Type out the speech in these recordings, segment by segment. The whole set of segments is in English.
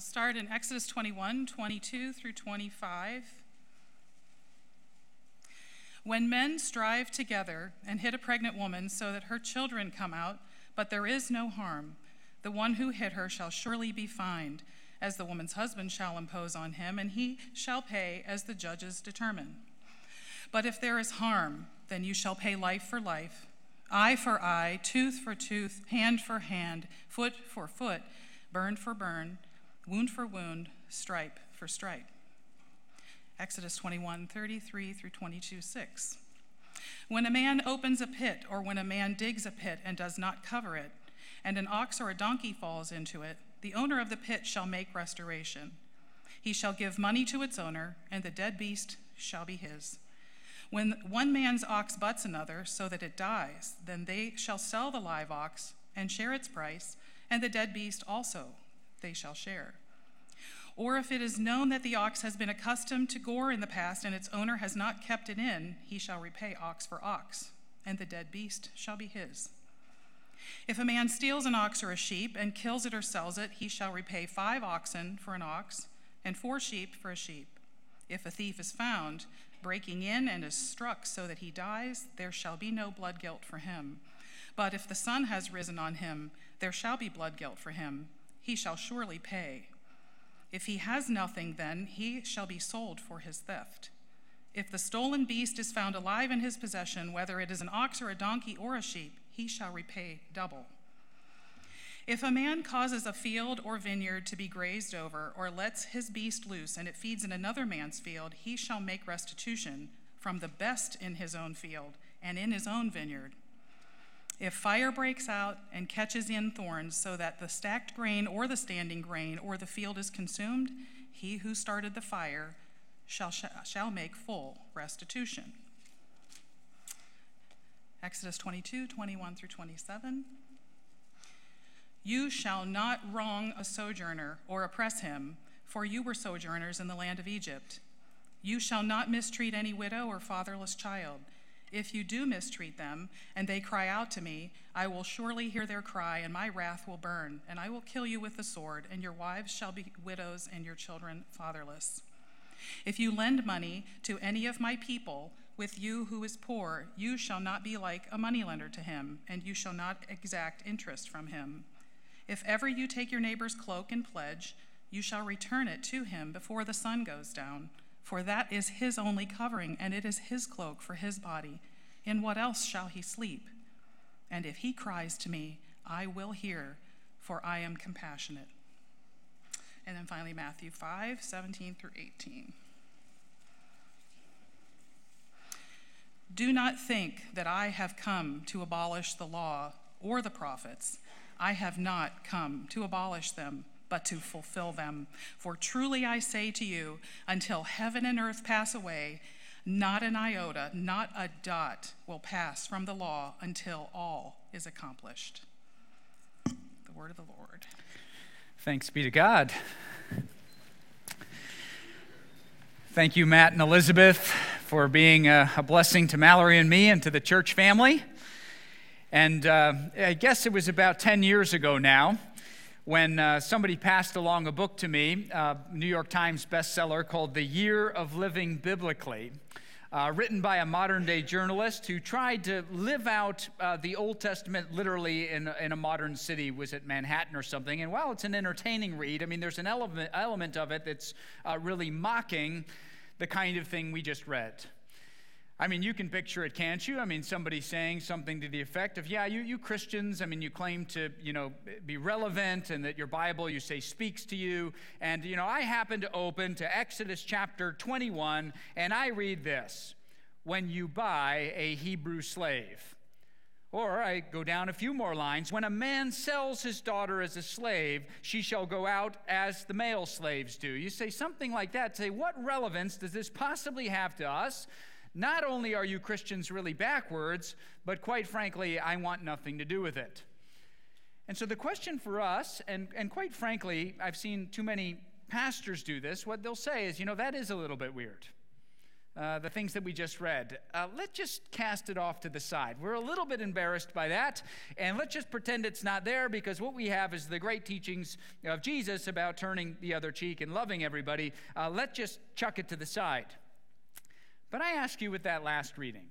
we'll start in Exodus 21 22 through 25. When men strive together and hit a pregnant woman so that her children come out, but there is no harm, the one who hit her shall surely be fined, as the woman's husband shall impose on him, and he shall pay as the judges determine. But if there is harm, then you shall pay life for life, eye for eye, tooth for tooth, hand for hand, foot for foot, burn for burn, wound for wound, stripe for stripe. Exodus 21 33 through 22 6. When a man opens a pit, or when a man digs a pit and does not cover it, and an ox or a donkey falls into it, the owner of the pit shall make restoration. He shall give money to its owner, and the dead beast shall be his. When one man's ox butts another so that it dies, then they shall sell the live ox and share its price, and the dead beast also they shall share. Or if it is known that the ox has been accustomed to gore in the past and its owner has not kept it in, he shall repay ox for ox, and the dead beast shall be his. If a man steals an ox or a sheep and kills it or sells it, he shall repay five oxen for an ox and four sheep for a sheep. If a thief is found breaking in and is struck so that he dies, there shall be no blood guilt for him. But if the sun has risen on him, there shall be blood guilt for him. He shall surely pay. If he has nothing, then he shall be sold for his theft. If the stolen beast is found alive in his possession, whether it is an ox or a donkey or a sheep, he shall repay double. If a man causes a field or vineyard to be grazed over, or lets his beast loose, and it feeds in another man's field, he shall make restitution from the best in his own field and in his own vineyard. If fire breaks out and catches in thorns, so that the stacked grain or the standing grain or the field is consumed, he who started the fire shall, shall make full restitution. Exodus 22, 21 through 27. You shall not wrong a sojourner or oppress him, for you were sojourners in the land of Egypt. You shall not mistreat any widow or fatherless child. If you do mistreat them, and they cry out to me, I will surely hear their cry, and my wrath will burn, and I will kill you with the sword, and your wives shall be widows, and your children fatherless. If you lend money to any of my people, with you who is poor, you shall not be like a moneylender to him, and you shall not exact interest from him. If ever you take your neighbor's cloak and pledge, you shall return it to him before the sun goes down for that is his only covering, and it is his cloak for his body. In what else shall he sleep? And if he cries to me, I will hear, for I am compassionate. And then finally, Matthew 5 17 through 18. Do not think that I have come to abolish the law or the prophets. I have not come to abolish them but to fulfill them. For truly I say to you, until heaven and earth pass away, not an iota, not a dot will pass from the law until all is accomplished. The word of the Lord. Thanks be to God. Thank you, Matt and Elizabeth, for being a, a blessing to Mallory and me and to the church family. And uh, I guess it was about 10 years ago now when uh, somebody passed along a book to me, uh, New York Times bestseller called The Year of Living Biblically. Uh, written by a modern day journalist who tried to live out uh, the Old Testament literally in, in a modern city, was it Manhattan or something. And while it's an entertaining read, I mean, there's an element, element of it that's uh, really mocking the kind of thing we just read. I mean, you can picture it, can't you? I mean, somebody saying something to the effect of, yeah, you, you Christians, I mean, you claim to, you know, be relevant and that your Bible, you say, speaks to you. And, you know, I happen to open to Exodus chapter 21, and I read this when you buy a Hebrew slave. Or I go down a few more lines. When a man sells his daughter as a slave, she shall go out as the male slaves do. You say something like that. Say, what relevance does this possibly have to us? Not only are you Christians really backwards, but quite frankly, I want nothing to do with it. And so the question for us, and, and quite frankly, I've seen too many pastors do this, what they'll say is, you know, that is a little bit weird. uh, the things that we just read, uh, let's just cast it off to the side. We're a little bit embarrassed by that, and let's just pretend it's not there because what we have is the great teachings of Jesus about turning the other cheek and loving everybody. Uh, let's just chuck it to the side. But I ask you with that last reading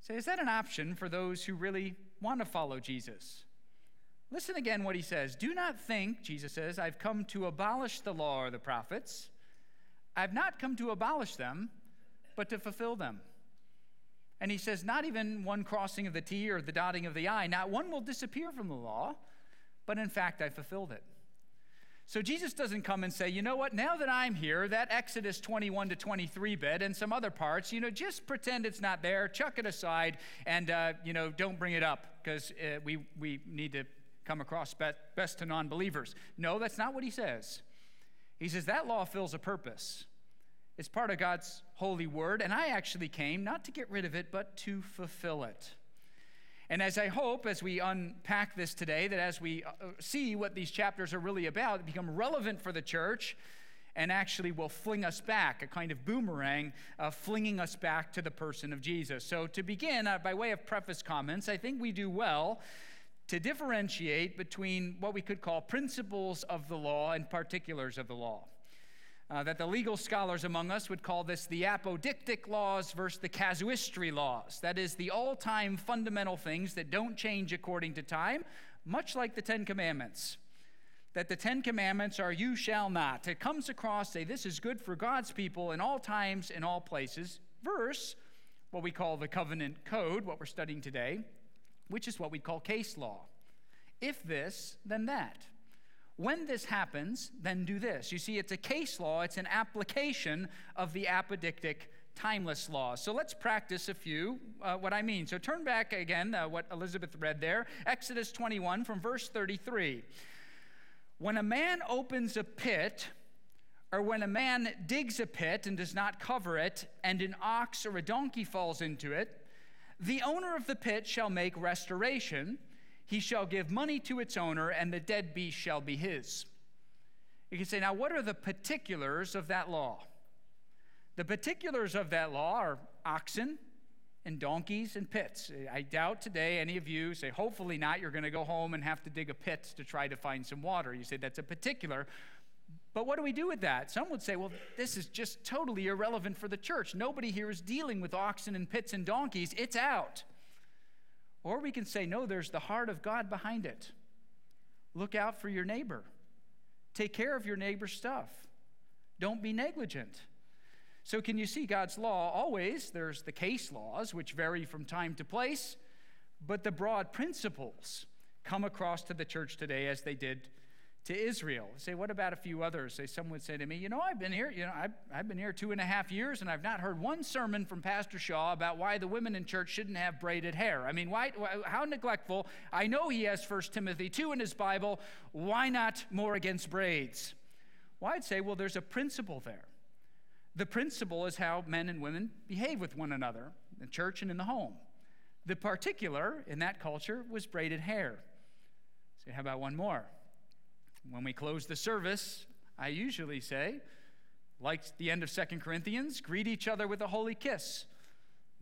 say, is that an option for those who really want to follow Jesus? Listen again what he says. Do not think, Jesus says, I've come to abolish the law or the prophets. I've not come to abolish them but to fulfill them. And he says, not even one crossing of the T or the dotting of the I, not one will disappear from the law, but in fact, I fulfilled it. So Jesus doesn't come and say, you know what, now that I'm here, that Exodus 21 to 23 bit and some other parts, you know, just pretend it's not there, chuck it aside, and, uh, you know, don't bring it up because uh, we, we need to come across best to non believers. No, that's not what he says. He says that law fills a purpose. It's part of God's holy word, and I actually came not to get rid of it, but to fulfill it. And as I hope, as we unpack this today, that as we uh, see what these chapters are really about, become relevant for the church and actually will fling us back, a kind of boomerang, uh, flinging us back to the person of Jesus. So, to begin, uh, by way of preface comments, I think we do well to differentiate between what we could call principles of the law and particulars of the law uh, that the legal scholars among us would call this the apodictic laws versus the casuistry laws. That is, the all time fundamental things that don't change according to time, much like the Ten Commandments. That the Ten Commandments are you shall not. It comes across, say, this is good for God's people in all times, in all places, verse what we call the covenant code, what we're studying today, which is what we call case law. If this, then that when this happens, then do this. You see, it's a case law, it's an application of the apodictic timeless laws. So let's practice a few, uh, what I mean. So turn back again, uh, what Elizabeth read there, Exodus 21 from verse 33. When a man opens a pit, or when a man digs a pit and does not cover it, and an ox or a donkey falls into it, the owner of the pit shall make restoration he shall give money to its owner, and the dead beast shall be his. You can say, now, what are the particulars of that law? The particulars of that law are oxen and donkeys and pits. I doubt today any of you say, hopefully not, you're going to go home and have to dig a pit to try to find some water. You say that's a particular. But what do we do with that? Some would say, well, this is just totally irrelevant for the church. Nobody here is dealing with oxen and pits and donkeys. It's out. Or we can say, no, there's the heart of God behind it. Look out for your neighbor. Take care of your neighbor's stuff. Don't be negligent. So, can you see God's law? Always, there's the case laws, which vary from time to place, but the broad principles come across to the church today as they did to Israel. Say, what about a few others? Say, someone would say to me, you know, I've been here, you know, I've, I've been here two and a half years, and I've not heard one sermon from Pastor Shaw about why the women in church shouldn't have braided hair. I mean, why, how neglectful. I know he has 1 Timothy 2 in his Bible. Why not more against braids? Well, I'd say, well, there's a principle there. The principle is how men and women behave with one another, in church and in the home. The particular in that culture was braided hair. So, how about one more? When we close the service, I usually say, like the end of Second Corinthians, greet each other with a holy kiss.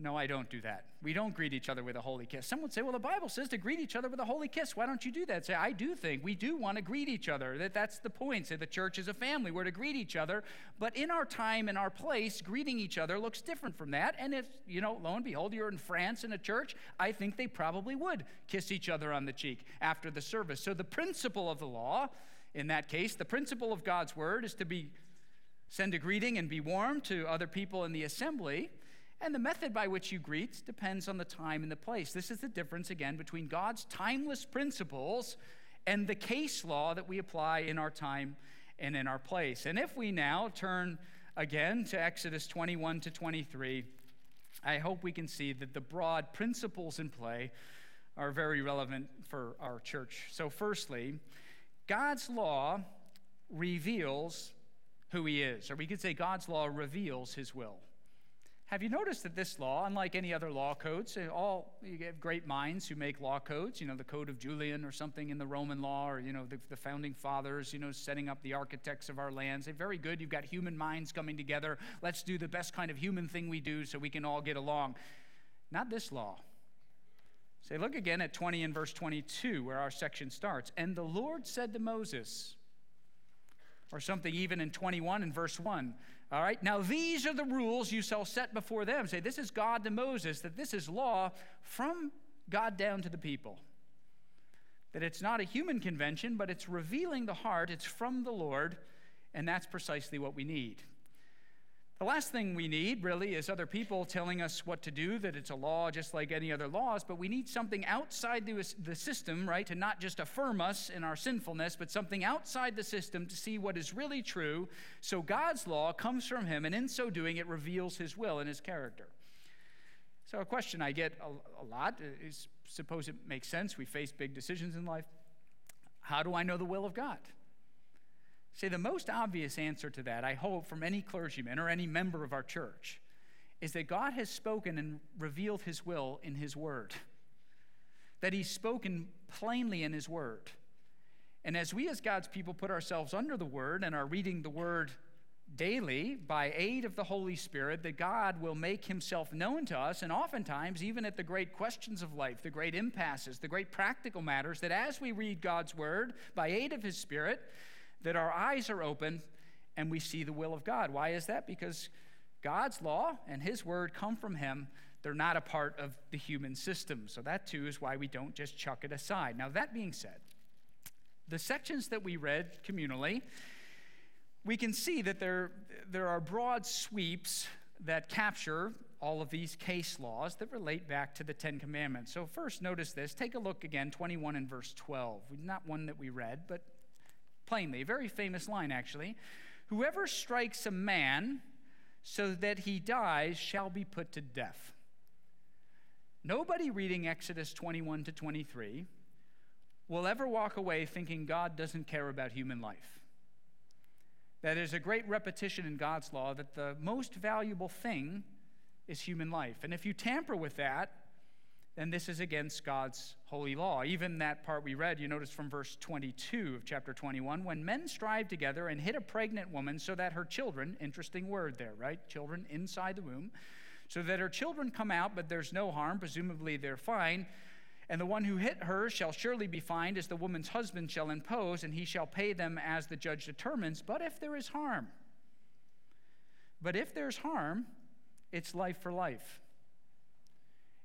No, I don't do that. We don't greet each other with a holy kiss. Some would say, well, the Bible says to greet each other with a holy kiss. Why don't you do that? Say, I do think we do want to greet each other. That that's the point. Say the church is a family. We're to greet each other. But in our time and our place, greeting each other looks different from that. And if, you know, lo and behold, you're in France in a church, I think they probably would kiss each other on the cheek after the service. So the principle of the law in that case. The principle of God's word is to be send a greeting and be warm to other people in the assembly. And the method by which you greet depends on the time and the place. This is the difference, again, between God's timeless principles and the case law that we apply in our time and in our place. And if we now turn again to Exodus 21 to 23, I hope we can see that the broad principles in play are very relevant for our church. So, firstly, God's law reveals who he is, or we could say God's law reveals his will. Have you noticed that this law, unlike any other law codes, eh, all you have great minds who make law codes, you know, the Code of Julian or something in the Roman law, or you know, the, the founding fathers, you know, setting up the architects of our lands. They're very good. You've got human minds coming together. Let's do the best kind of human thing we do so we can all get along. Not this law. Say, look again at 20 and verse 22, where our section starts. And the Lord said to Moses, or something even in 21 and verse 1. All right, now these are the rules you shall set before them. Say, this is God to Moses, that this is law from God down to the people. That it's not a human convention, but it's revealing the heart, it's from the Lord, and that's precisely what we need. The last thing we need, really, is other people telling us what to do, that it's a law just like any other laws, but we need something outside the, system, right, to not just affirm us in our sinfulness, but something outside the system to see what is really true. So God's law comes from Him, and in so doing, it reveals His will and His character. So, a question I get a, a lot uh, is suppose it makes sense. We face big decisions in life. How do I know the will of God? Say, the most obvious answer to that, I hope, from any clergyman or any member of our church, is that God has spoken and revealed his will in his word. That he's spoken plainly in his word. And as we, as God's people, put ourselves under the word and are reading the word daily by aid of the Holy Spirit, that God will make himself known to us, and oftentimes, even at the great questions of life, the great impasses, the great practical matters, that as we read God's word by aid of his Spirit, that our eyes are open and we see the will of God. Why is that? Because God's law and His word come from Him. They're not a part of the human system. So that too is why we don't just chuck it aside. Now, that being said, the sections that we read communally, we can see that there, there are broad sweeps that capture all of these case laws that relate back to the Ten Commandments. So, first, notice this. Take a look again, 21 and verse 12. Not one that we read, but plainly. A very famous line, actually. Whoever strikes a man so that he dies shall be put to death. Nobody reading Exodus 21 to 23 will ever walk away thinking God doesn't care about human life. That is a great repetition in God's law that the most valuable thing is human life. And if you tamper with that, then this is against God's holy law. Even that part we read, you notice from verse 22 of chapter 21 when men strive together and hit a pregnant woman so that her children, interesting word there, right? Children inside the womb, so that her children come out, but there's no harm, presumably they're fine. And the one who hit her shall surely be fined, as the woman's husband shall impose, and he shall pay them as the judge determines. But if there is harm, but if there's harm, it's life for life.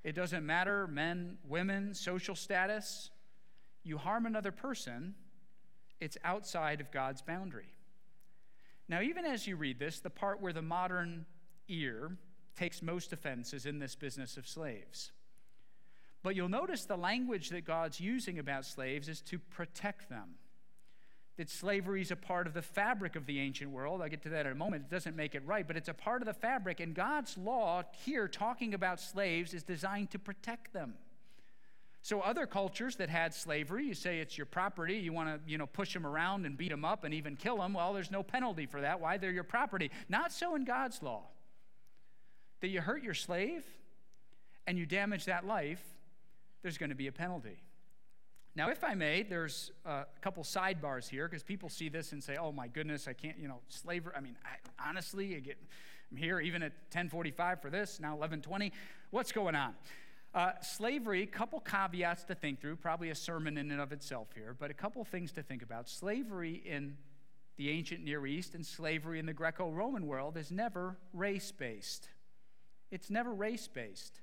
It doesn't matter, men, women, social status. You harm another person, it's outside of God's boundary. Now, even as you read this, the part where the modern ear takes most offense is in this business of slaves. But you'll notice the language that God's using about slaves is to protect them that slavery is a part of the fabric of the ancient world. I'll get to that in a moment. It doesn't make it right, but it's a part of the fabric. And God's law here, talking about slaves, is designed to protect them. So other cultures that had slavery, you say it's your property, you want to, you know, push them around and beat them up and even kill them. Well, there's no penalty for that. Why? They're your property. Not so in God's law. That you hurt your slave and you damage that life, there's going to be a penalty. Now, if I may, there's a couple sidebars here because people see this and say, "Oh my goodness, I can't." You know, slavery. I mean, I, honestly, I get, I'm here even at 10:45 for this. Now 11:20. What's going on? Uh, slavery. Couple caveats to think through. Probably a sermon in and of itself here, but a couple things to think about. Slavery in the ancient Near East and slavery in the Greco-Roman world is never race-based. It's never race-based.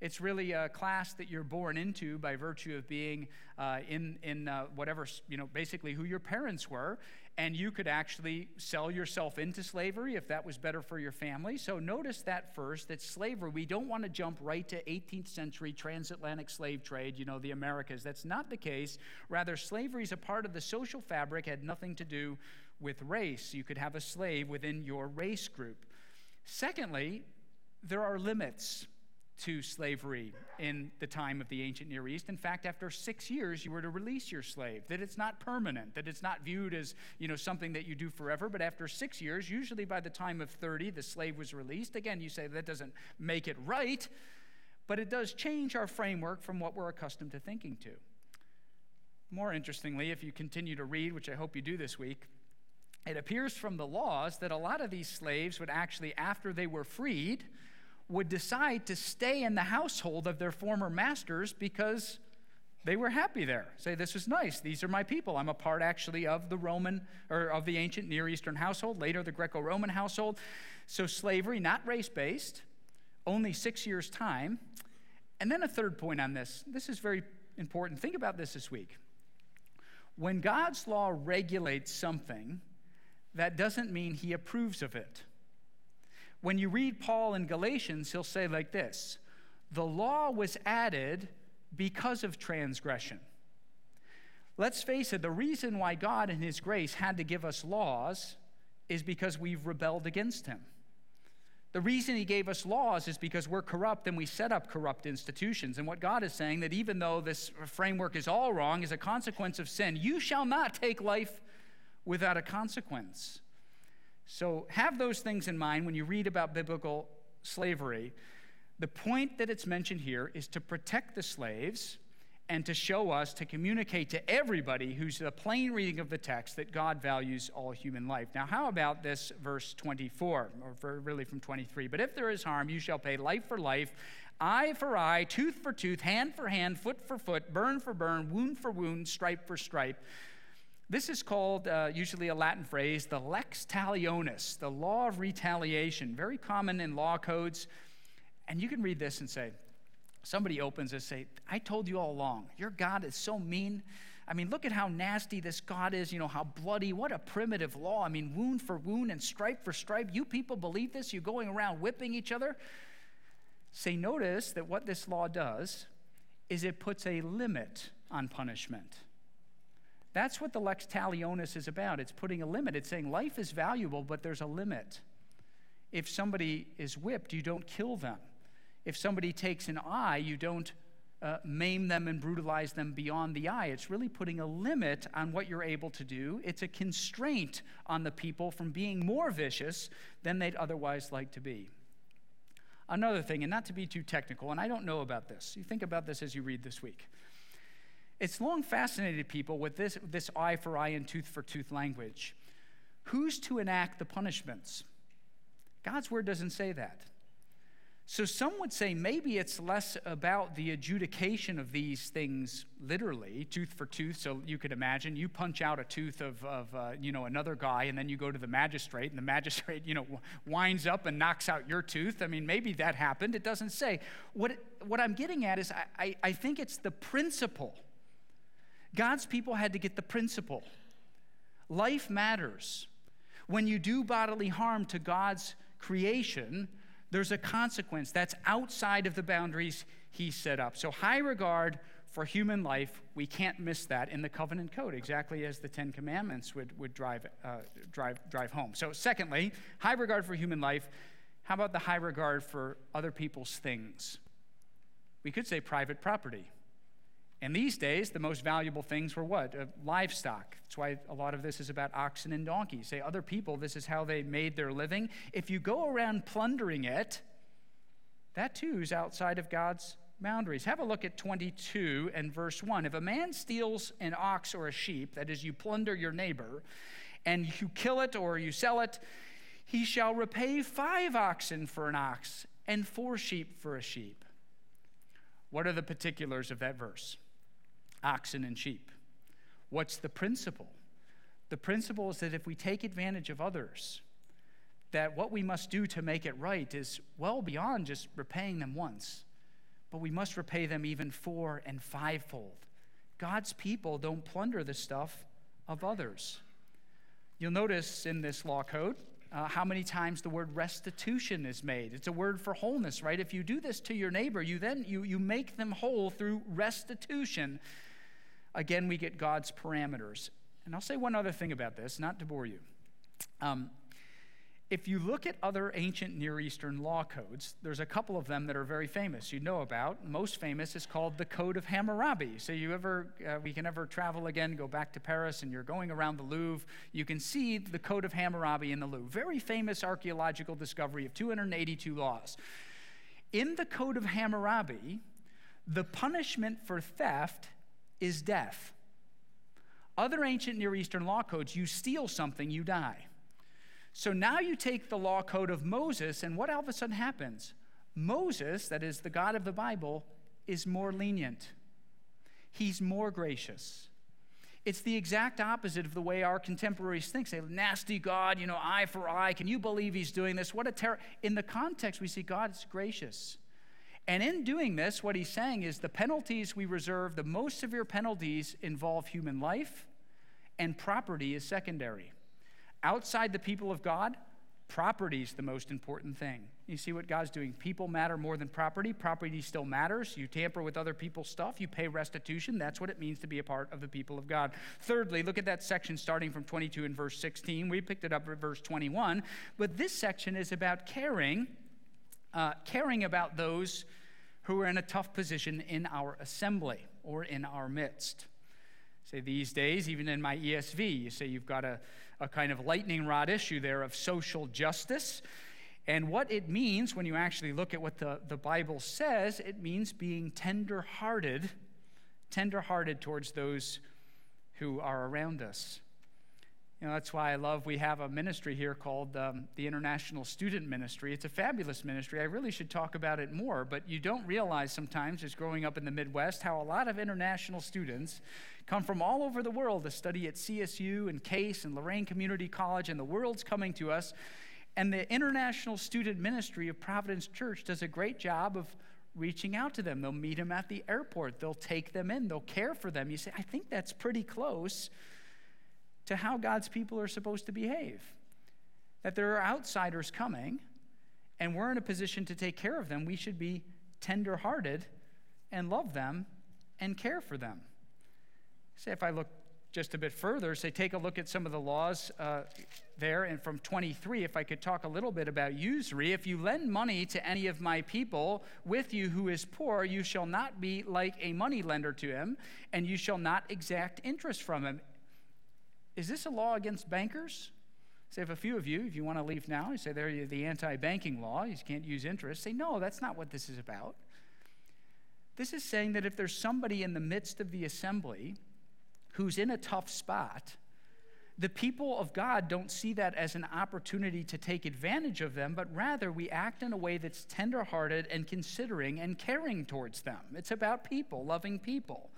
It's really a class that you're born into by virtue of being uh, in, in uh, whatever, you know, basically who your parents were. And you could actually sell yourself into slavery if that was better for your family. So notice that first, that slavery, we don't want to jump right to 18th century transatlantic slave trade, you know, the Americas. That's not the case. Rather, slavery is a part of the social fabric, had nothing to do with race. You could have a slave within your race group. Secondly, there are limits to slavery in the time of the ancient Near East. In fact, after six years, you were to release your slave, that it's not permanent, that it's not viewed as you know, something that you do forever, but after six years, usually by the time of 30, the slave was released. Again, you say that doesn't make it right, but it does change our framework from what we're accustomed to thinking to. More interestingly, if you continue to read, which I hope you do this week, it appears from the laws that a lot of these slaves would actually, after they were freed, would decide to stay in the household of their former masters because they were happy there. Say, this is nice. These are my people. I'm a part actually of the Roman or of the ancient Near Eastern household, later the Greco Roman household. So slavery, not race based, only six years' time. And then a third point on this. This is very important. Think about this this week. When God's law regulates something, that doesn't mean he approves of it. When you read Paul in Galatians, he'll say like this The law was added because of transgression. Let's face it, the reason why God, in His grace, had to give us laws is because we've rebelled against Him. The reason He gave us laws is because we're corrupt and we set up corrupt institutions. And what God is saying, that even though this framework is all wrong, is a consequence of sin, you shall not take life without a consequence. So have those things in mind when you read about biblical slavery. The point that it's mentioned here is to protect the slaves and to show us, to communicate to everybody who's the plain reading of the text that God values all human life. Now, how about this verse 24, or really from 23? But if there is harm, you shall pay life for life, eye for eye, tooth for tooth, hand for hand, foot for foot, burn for burn, wound for wound, stripe for stripe. This is called, uh, usually a Latin phrase, the lex talionis, the law of retaliation, very common in law codes. And you can read this and say, somebody opens and say, I told you all along, your God is so mean. I mean, look at how nasty this God is, you know, how bloody, what a primitive law. I mean, wound for wound and stripe for stripe. You people believe this? You're going around whipping each other? Say, notice that what this law does is it puts a limit on punishment. That's what the lex talionis is about. It's putting a limit. It's saying life is valuable, but there's a limit. If somebody is whipped, you don't kill them. If somebody takes an eye, you don't uh, maim them and brutalize them beyond the eye. It's really putting a limit on what you're able to do. It's a constraint on the people from being more vicious than they'd otherwise like to be. Another thing, and not to be too technical, and I don't know about this, you think about this as you read this week. It's long fascinated people with this, this eye for eye and tooth for tooth language. Who's to enact the punishments? God's word doesn't say that. So some would say maybe it's less about the adjudication of these things literally, tooth for tooth. So you could imagine you punch out a tooth of, of uh, you know, another guy, and then you go to the magistrate, and the magistrate, you know, winds up and knocks out your tooth. I mean, maybe that happened. It doesn't say. What, what I'm getting at is I, I, I think it's the principle God's people had to get the principle life matters. When you do bodily harm to God's creation, there's a consequence that's outside of the boundaries He set up. So, high regard for human life, we can't miss that in the covenant code, exactly as the Ten Commandments would, would drive, uh, drive, drive home. So, secondly, high regard for human life. How about the high regard for other people's things? We could say private property. And these days, the most valuable things were what? Uh, livestock. That's why a lot of this is about oxen and donkeys. Say, other people, this is how they made their living. If you go around plundering it, that too is outside of God's boundaries. Have a look at 22 and verse 1. If a man steals an ox or a sheep, that is, you plunder your neighbor, and you kill it or you sell it, he shall repay five oxen for an ox and four sheep for a sheep. What are the particulars of that verse? Oxen and sheep. What's the principle? The principle is that if we take advantage of others, that what we must do to make it right is well beyond just repaying them once, but we must repay them even four and fivefold. God's people don't plunder the stuff of others. You'll notice in this law code uh, how many times the word restitution is made. It's a word for wholeness, right? If you do this to your neighbor, you then you, you make them whole through restitution. Again, we get God's parameters. And I'll say one other thing about this, not to bore you. Um, if you look at other ancient Near Eastern law codes, there's a couple of them that are very famous. You know about. Most famous is called the Code of Hammurabi. So you ever, uh, we can ever travel again, go back to Paris, and you're going around the Louvre, you can see the Code of Hammurabi in the Louvre. Very famous archaeological discovery of 282 laws. In the Code of Hammurabi, the punishment for theft is death. Other ancient Near Eastern law codes, you steal something, you die. So now you take the law code of Moses, and what all of a sudden happens? Moses, that is the God of the Bible, is more lenient. He's more gracious. It's the exact opposite of the way our contemporaries think. Say, nasty God, you know, eye for eye. Can you believe he's doing this? What a terror. In the context, we see God's gracious. And in doing this, what he's saying is the penalties we reserve, the most severe penalties involve human life, and property is secondary. Outside the people of God, property is the most important thing. You see what God's doing. People matter more than property. Property still matters. You tamper with other people's stuff, you pay restitution. That's what it means to be a part of the people of God. Thirdly, look at that section starting from 22 and verse 16. We picked it up at verse 21. But this section is about caring, uh, caring about those who are in a tough position in our assembly or in our midst. Say these days, even in my ESV, you say you've got a, a kind of lightning rod issue there of social justice. And what it means when you actually look at what the, the Bible says, it means being tender hearted, tender hearted towards those who are around us. You know, that's why I love we have a ministry here called um, the International Student Ministry. It's a fabulous ministry. I really should talk about it more, but you don't realize sometimes, just growing up in the Midwest, how a lot of international students come from all over the world to study at CSU and Case and Lorain Community College, and the world's coming to us. And the International Student Ministry of Providence Church does a great job of reaching out to them. They'll meet them at the airport, they'll take them in, they'll care for them. You say, I think that's pretty close to how God's people are supposed to behave. That there are outsiders coming, and we're in a position to take care of them. We should be tenderhearted and love them and care for them. Say, if I look just a bit further, say, take a look at some of the laws uh, there, and from 23, if I could talk a little bit about usury. If you lend money to any of my people with you who is poor, you shall not be like a money lender to him, and you shall not exact interest from him. Is this a law against bankers? Say, if a few of you, if you want to leave now, you say they're the anti banking law, you can't use interest. Say, no, that's not what this is about. This is saying that if there's somebody in the midst of the assembly who's in a tough spot, the people of God don't see that as an opportunity to take advantage of them, but rather we act in a way that's tenderhearted and considering and caring towards them. It's about people, loving people.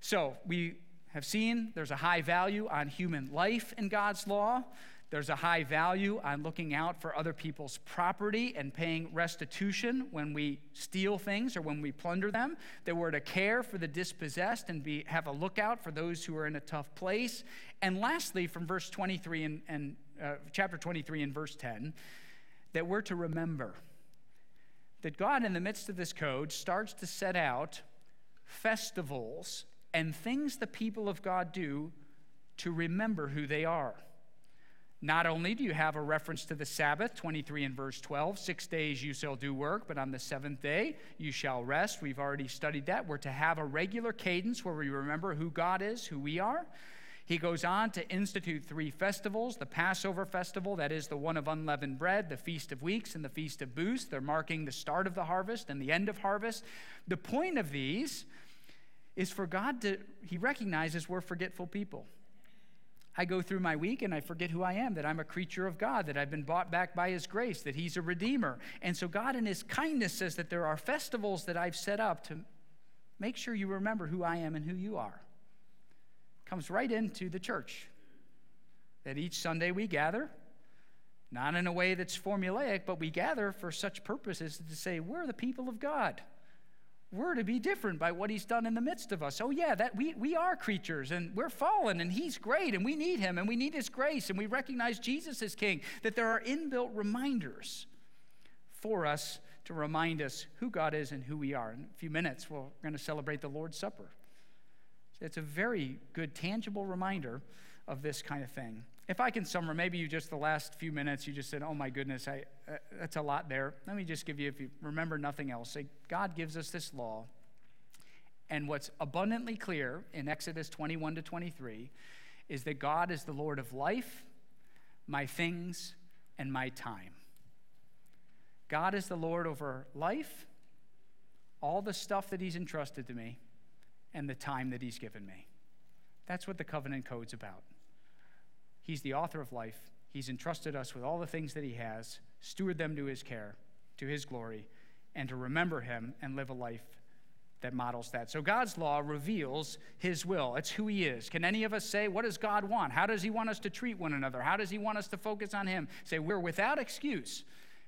So we have seen there's a high value on human life in God's law. There's a high value on looking out for other people's property and paying restitution when we steal things or when we plunder them. That we're to care for the dispossessed and be, have a lookout for those who are in a tough place. And lastly, from verse 23 and, and uh, chapter 23 and verse 10, that we're to remember that God, in the midst of this code, starts to set out festivals and things the people of God do to remember who they are. Not only do you have a reference to the Sabbath, 23 and verse 12, six days you shall do work, but on the seventh day you shall rest. We've already studied that. We're to have a regular cadence where we remember who God is, who we are. He goes on to institute three festivals the Passover festival, that is the one of unleavened bread, the Feast of Weeks, and the Feast of Booths. They're marking the start of the harvest and the end of harvest. The point of these is for God to, He recognizes we're forgetful people. I go through my week and I forget who I am, that I'm a creature of God, that I've been bought back by His grace, that He's a redeemer. And so God, in His kindness, says that there are festivals that I've set up to make sure you remember who I am and who you are. Comes right into the church. That each Sunday we gather, not in a way that's formulaic, but we gather for such purposes to say, we're the people of God we're to be different by what he's done in the midst of us. Oh, yeah, that we, we are creatures and we're fallen and he's great and we need him and we need his grace and we recognize Jesus as king. That there are inbuilt reminders for us to remind us who God is and who we are. In a few minutes, we're going to celebrate the Lord's Supper. It's a very good, tangible reminder of this kind of thing. If I can summarize, maybe you just the last few minutes, you just said, oh my goodness, I, uh, that's a lot there. Let me just give you, if you remember nothing else, say, God gives us this law. And what's abundantly clear in Exodus 21 to 23 is that God is the Lord of life, my things, and my time. God is the Lord over life, all the stuff that He's entrusted to me, and the time that He's given me. That's what the covenant code's about. He's the author of life. He's entrusted us with all the things that He has, steward them to His care, to His glory, and to remember Him and live a life that models that. So God's law reveals His will. It's who He is. Can any of us say, What does God want? How does He want us to treat one another? How does He want us to focus on Him? Say, We're without excuse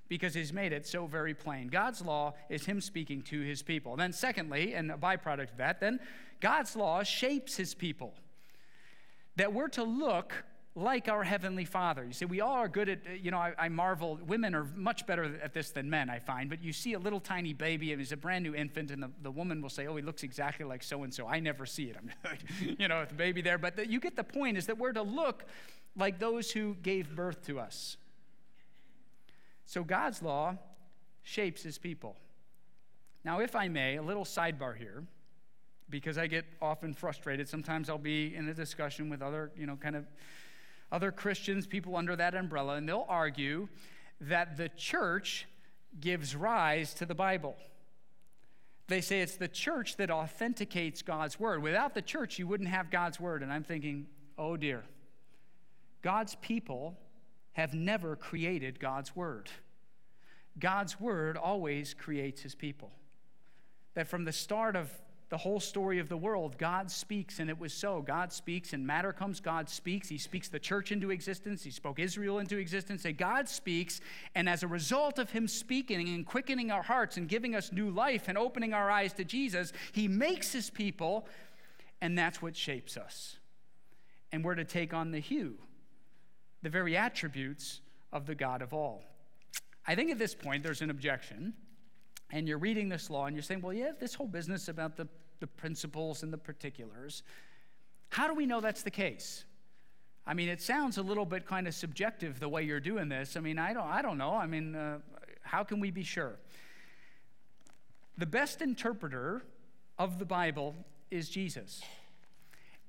because He's made it so very plain. God's law is Him speaking to His people. Then, secondly, and a byproduct of that, then God's law shapes His people. That we're to look like our Heavenly Father. You see, we all are good at, uh, you know, I, I, marvel, women are much better at this than men, I find, but you see a little tiny baby, and he's a brand new infant, and the, the woman will say, oh, he looks exactly like so and so. I never see it. I'm you know, the baby there. But the, you get the point is that we're to look like those who gave birth to us. So God's law shapes his people. Now, if I may, a little sidebar here because I get often frustrated. Sometimes I'll be in a discussion with other, you know, kind of other Christians, people under that umbrella, and they'll argue that the church gives rise to the Bible. They say it's the church that authenticates God's word. Without the church, you wouldn't have God's word. And I'm thinking, oh dear. God's people have never created God's word. God's word always creates his people. That from the start of the whole story of the world. God speaks, and it was so. God speaks, and matter comes, God speaks. He speaks the church into existence. He spoke Israel into existence. And God speaks, and as a result of Him speaking and quickening our hearts and giving us new life and opening our eyes to Jesus, He makes His people, and that's what shapes us. And we're to take on the hue, the very attributes of the God of all. I think at this point there's an objection and you're reading this law and you're saying, well, yeah, this whole business about the, the principles and the particulars, how do we know that's the case? I mean, it sounds a little bit kind of subjective the way you're doing this. I mean, I don't, I don't know. I mean, uh, how can we be sure? The best interpreter of the Bible is Jesus.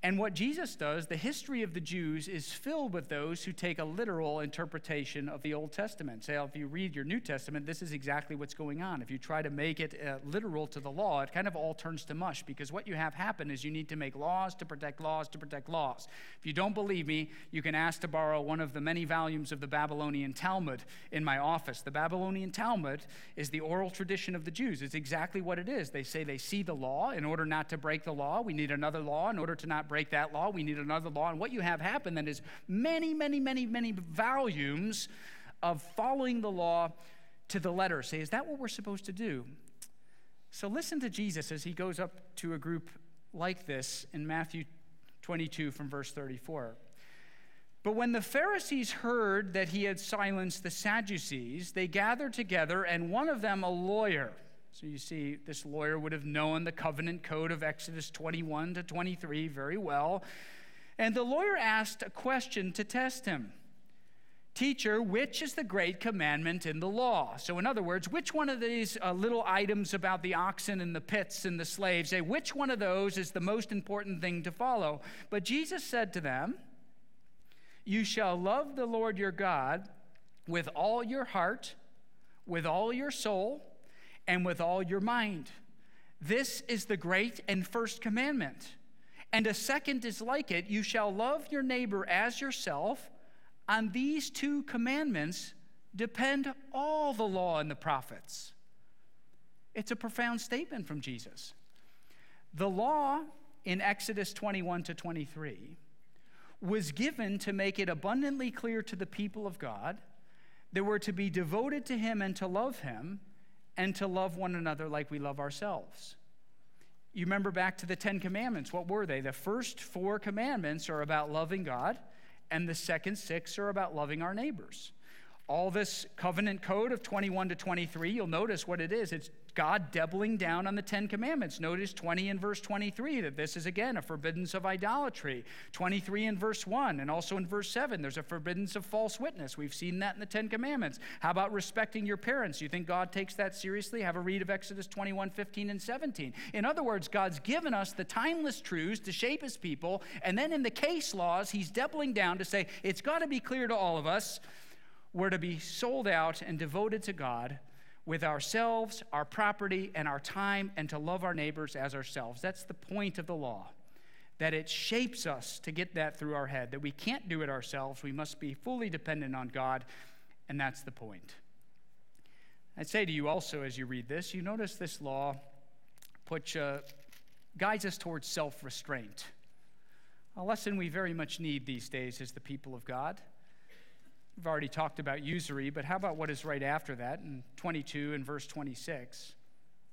And what Jesus does, the history of the Jews is filled with those who take a literal interpretation of the Old Testament. Say, if you read your New Testament, this is exactly what's going on. If you try to make it uh, literal to the law, it kind of all turns to mush because what you have happen is you need to make laws to protect laws to protect laws. If you don't believe me, you can ask to borrow one of the many volumes of the Babylonian Talmud in my office. The Babylonian Talmud is the oral tradition of the Jews. It's exactly what it is. They say they see the law. In order not to break the law, we need another law. In order to not break break that law. We need another law. And what you have happen then is many, many, many, many volumes of following the law to the letter. Say, is that what we're supposed to do? So listen to Jesus as he goes up to a group like this in Matthew 22 from verse 34. But when the Pharisees heard that he had silenced the Sadducees, they gathered together, and one of them, a lawyer, so you see, this lawyer would have known the covenant code of Exodus 21 to 23 very well. And the lawyer asked a question to test him Teacher, which is the great commandment in the law? So, in other words, which one of these uh, little items about the oxen and the pits and the slaves, say, which one of those is the most important thing to follow? But Jesus said to them, You shall love the Lord your God with all your heart, with all your soul and with all your mind. This is the great and first commandment. And a second is like it you shall love your neighbor as yourself. On these two commandments depend all the law and the prophets. It's a profound statement from Jesus. The law in Exodus 21 to 23 was given to make it abundantly clear to the people of God that were to be devoted to Him and to love Him and to love one another like we love ourselves. You remember back to the Ten Commandments. What were they? The first four commandments are about loving God, and the second six are about loving our neighbors. All this covenant code of 21 to 23, you'll notice what it is. It's God doubling down on the Ten Commandments. Notice 20 in verse 23 that this is again a forbiddance of idolatry. 23 in verse 1, and also in verse 7, there's a forbiddance of false witness. We've seen that in the Ten Commandments. How about respecting your parents? You think God takes that seriously? Have a read of Exodus 21, 15, and 17. In other words, God's given us the timeless truths to shape his people, and then in the case laws, he's doubling down to say it's got to be clear to all of us we're to be sold out and devoted to God with ourselves, our property, and our time, and to love our neighbors as ourselves. That's the point of the law, that it shapes us to get that through our head, that we can't do it ourselves. We must be fully dependent on God, and that's the point. I'd say to you also as you read this, you notice this law puts, uh, guides us towards self restraint, a lesson we very much need these days as the people of God. We've already talked about usury, but how about what is right after that in 22 and verse 26?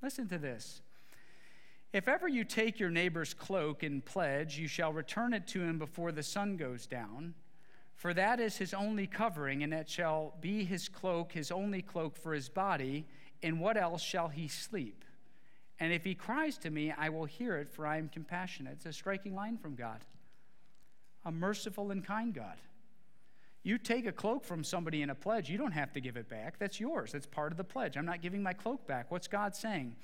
Listen to this. If ever you take your neighbor's cloak in pledge, you shall return it to him before the sun goes down, for that is his only covering, and it shall be his cloak, his only cloak for his body. In what else shall he sleep? And if he cries to me, I will hear it, for I am compassionate. It's a striking line from God. A merciful and kind God. You take a cloak from somebody in a pledge, you don't have to give it back. That's yours. That's part of the pledge. I'm not giving my cloak back. What's God saying?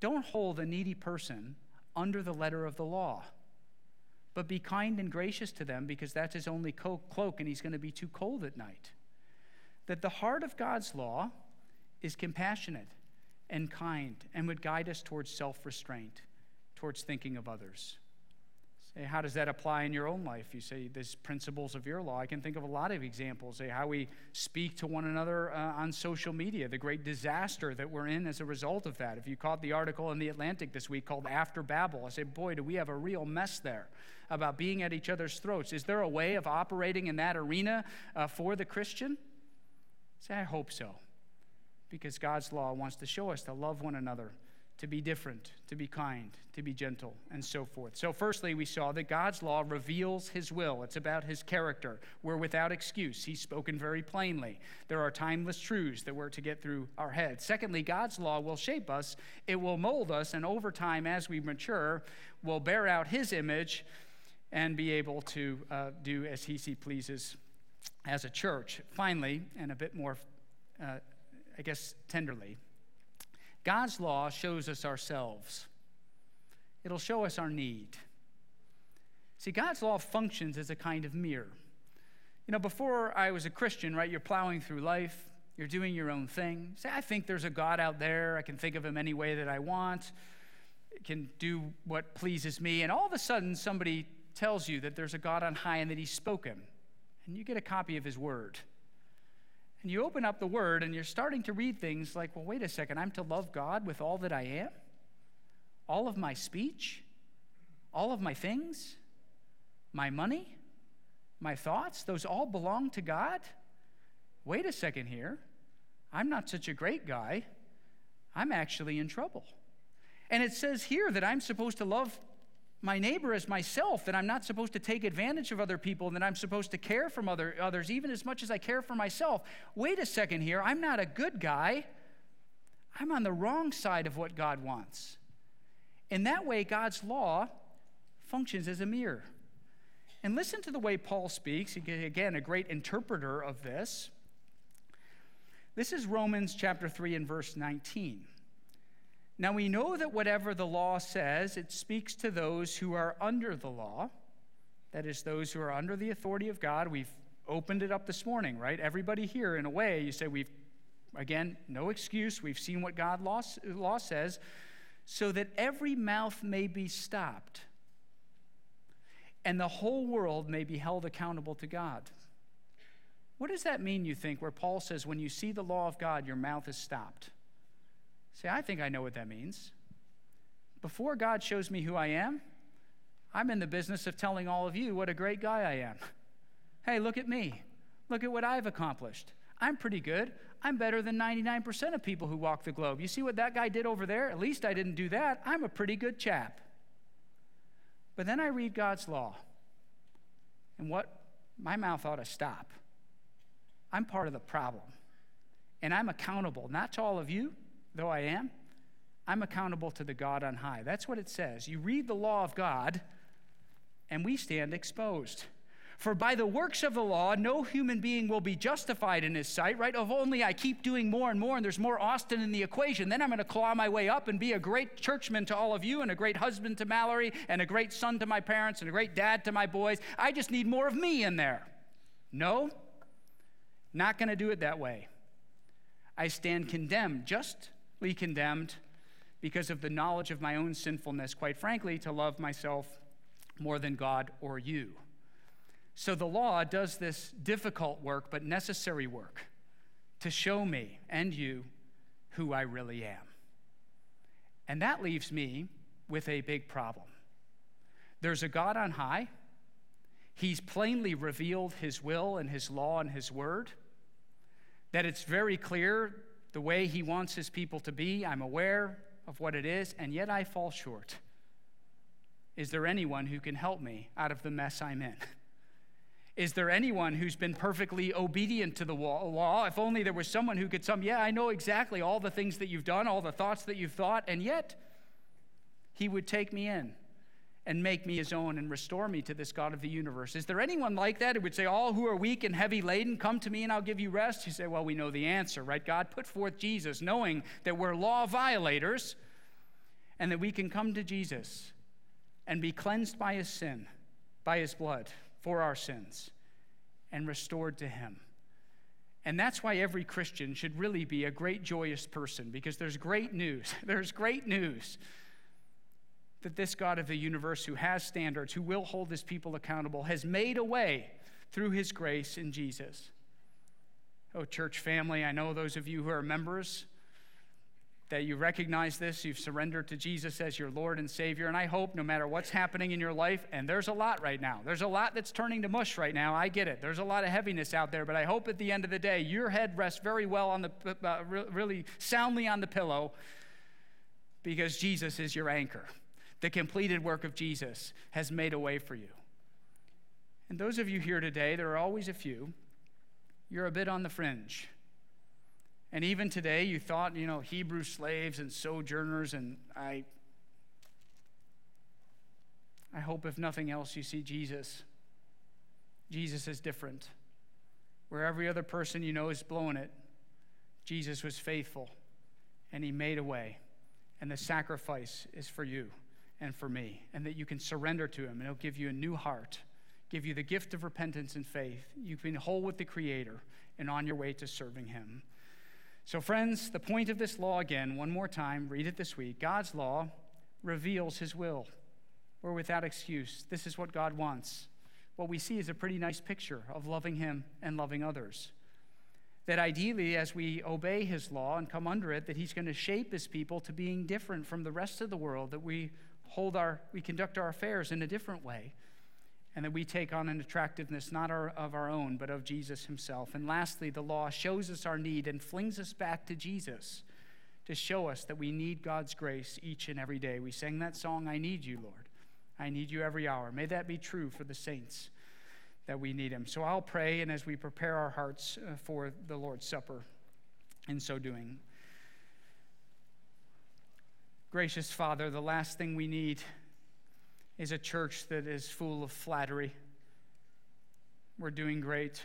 Don't hold a needy person under the letter of the law, but be kind and gracious to them because that's his only cloak and he's going to be too cold at night. That the heart of God's law is compassionate and kind and would guide us towards self restraint, towards thinking of others. Say, how does that apply in your own life? You say, there's principles of your law. I can think of a lot of examples. Say, how we speak to one another uh, on social media, the great disaster that we're in as a result of that. If you caught the article in The Atlantic this week called After Babel, I say, boy, do we have a real mess there about being at each other's throats. Is there a way of operating in that arena uh, for the Christian? Say, I hope so. Because God's law wants to show us to love one another to be different, to be kind, to be gentle, and so forth. So, firstly, we saw that God's law reveals his will. It's about his character. We're without excuse. He's spoken very plainly. There are timeless truths that we're to get through our head. Secondly, God's law will shape us, it will mold us, and over time, as we mature, will bear out his image and be able to uh, do as he pleases as a church. Finally, and a bit more, uh, I guess, tenderly, God's law shows us ourselves, it'll show us our need. See, God's law functions as a kind of mirror. You know, before I was a Christian, right, you're plowing through life, you're doing your own thing. Say, I think there's a God out there, I can think of him any way that I want, can do what pleases me, and all of a sudden somebody tells you that there's a God on high and that he's spoken, and you get a copy of his word. And you open up the Word and you're starting to read things like, well, wait a second, I'm to love God with all that I am? All of my speech? All of my things? My money? My thoughts? Those all belong to God? Wait a second here. I'm not such a great guy. I'm actually in trouble. And it says here that I'm supposed to love my neighbor as myself, that I'm not supposed to take advantage of other people, and that I'm supposed to care for other, others even as much as I care for myself. Wait a second here, I'm not a good guy. I'm on the wrong side of what God wants. In that way, God's law functions as a mirror. And listen to the way Paul speaks. Again, a great interpreter of this. This is Romans chapter 3 and verse 19. Now we know that whatever the law says, it speaks to those who are under the law, that is, those who are under the authority of God. We've opened it up this morning, right? Everybody here, in a way, you say, we've, again, no excuse. We've seen what God law, law says, so that every mouth may be stopped and the whole world may be held accountable to God. What does that mean, you think, where Paul says, when you see the law of God, your mouth is stopped? Say, I think I know what that means. Before God shows me who I am, I'm in the business of telling all of you what a great guy I am. Hey, look at me. Look at what I've accomplished. I'm pretty good. I'm better than 99% of people who walk the globe. You see what that guy did over there? At least I didn't do that. I'm a pretty good chap. But then I read God's law, and what my mouth ought to stop. I'm part of the problem, and I'm accountable, not to all of you, though I am, I'm accountable to the God on high. That's what it says. You read the law of God, and we stand exposed. For by the works of the law, no human being will be justified in his sight, right? If only I keep doing more and more and there's more Austin in the equation, then I'm going to claw my way up and be a great churchman to all of you and a great husband to Mallory and a great son to my parents and a great dad to my boys. I just need more of me in there. No, not going to do it that way. I stand condemned, justly condemned, because of the knowledge of my own sinfulness, quite frankly, to love myself more than God or you. So the law does this difficult work, but necessary work to show me and you who I really am. And that leaves me with a big problem. There's a God on high. He's plainly revealed his will and his law and his word, that it's very clear the way he wants his people to be. I'm aware of what it is, and yet I fall short. Is there anyone who can help me out of the mess I'm in? Is there anyone who's been perfectly obedient to the law? If only there was someone who could some, yeah, I know exactly all the things that you've done, all the thoughts that you've thought, and yet he would take me in and make me his own and restore me to this God of the universe. Is there anyone like that who would say, All who are weak and heavy laden, come to me and I'll give you rest? You say, Well, we know the answer, right? God put forth Jesus, knowing that we're law violators and that we can come to Jesus and be cleansed by his sin, by his blood for our sins and restored to Him. And that's why every Christian should really be a great, joyous person because there's great news. There's great news that this God of the universe, who has standards, who will hold his people accountable, has made a way through his grace in Jesus. Oh, church family, I know those of you who are members that you recognize this, you've surrendered to Jesus as your Lord and Savior. And I hope no matter what's happening in your life, and there's a lot right now, there's a lot that's turning to mush right now. I get it. There's a lot of heaviness out there, but I hope at the end of the day, your head rests very well on the, uh, really soundly on the pillow because Jesus is your anchor. The completed work of Jesus has made a way for you. And those of you here today, there are always a few, you're a bit on the fringe. And even today, you thought, you know, Hebrew slaves and sojourners, and I, I hope, if nothing else, you see Jesus. Jesus is different. Where every other person you know is blowing it, Jesus was faithful, and he made a way. And the sacrifice is for you and for me, and that you can surrender to him, and he'll give you a new heart, give you the gift of repentance and faith. You've been whole with the Creator and on your way to serving him. So, friends, the point of this law again, one more time, read it this week. God's law reveals his will. We're without excuse. This is what God wants. What we see is a pretty nice picture of loving him and loving others. That ideally, as we obey his law and come under it, that he's going to shape his people to being different from the rest of the world, that we hold our, we conduct our affairs in a different way and that we take on an attractiveness not our, of our own, but of Jesus himself. And lastly, the law shows us our need and flings us back to Jesus to show us that we need God's grace each and every day. We sang that song, I Need You, Lord. I need you every hour. May that be true for the saints that we need him. So I'll pray, and as we prepare our hearts uh, for the Lord's Supper, in so doing, gracious Father, the last thing we need is a church that is full of flattery. We're doing great.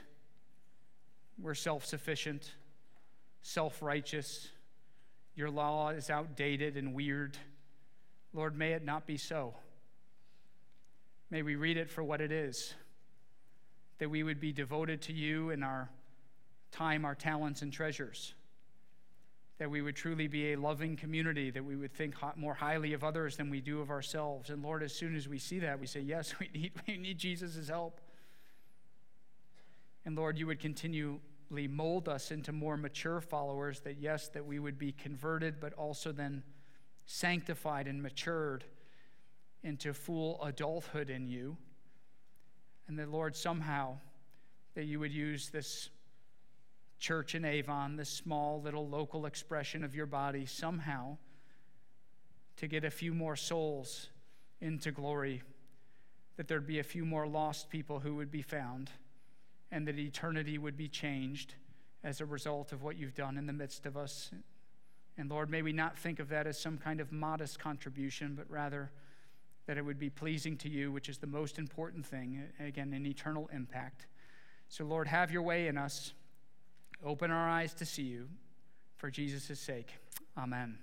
We're self sufficient, self righteous. Your law is outdated and weird. Lord, may it not be so. May we read it for what it is, that we would be devoted to you in our time, our talents, and treasures that we would truly be a loving community, that we would think more highly of others than we do of ourselves. And Lord, as soon as we see that, we say, Yes, we need, we need Jesus' help. And Lord, you would continually mold us into more mature followers, that yes, that we would be converted, but also then sanctified and matured into full adulthood in you. And that, Lord, somehow that you would use this church in Avon, this small little local expression of your body, somehow to get a few more souls into glory, that there'd be a few more lost people who would be found, and that eternity would be changed as a result of what you've done in the midst of us. And Lord, may we not think of that as some kind of modest contribution, but rather that it would be pleasing to you, which is the most important thing, again, an eternal impact. So, Lord, have your way in us. Open our eyes to see you for Jesus' sake. Amen.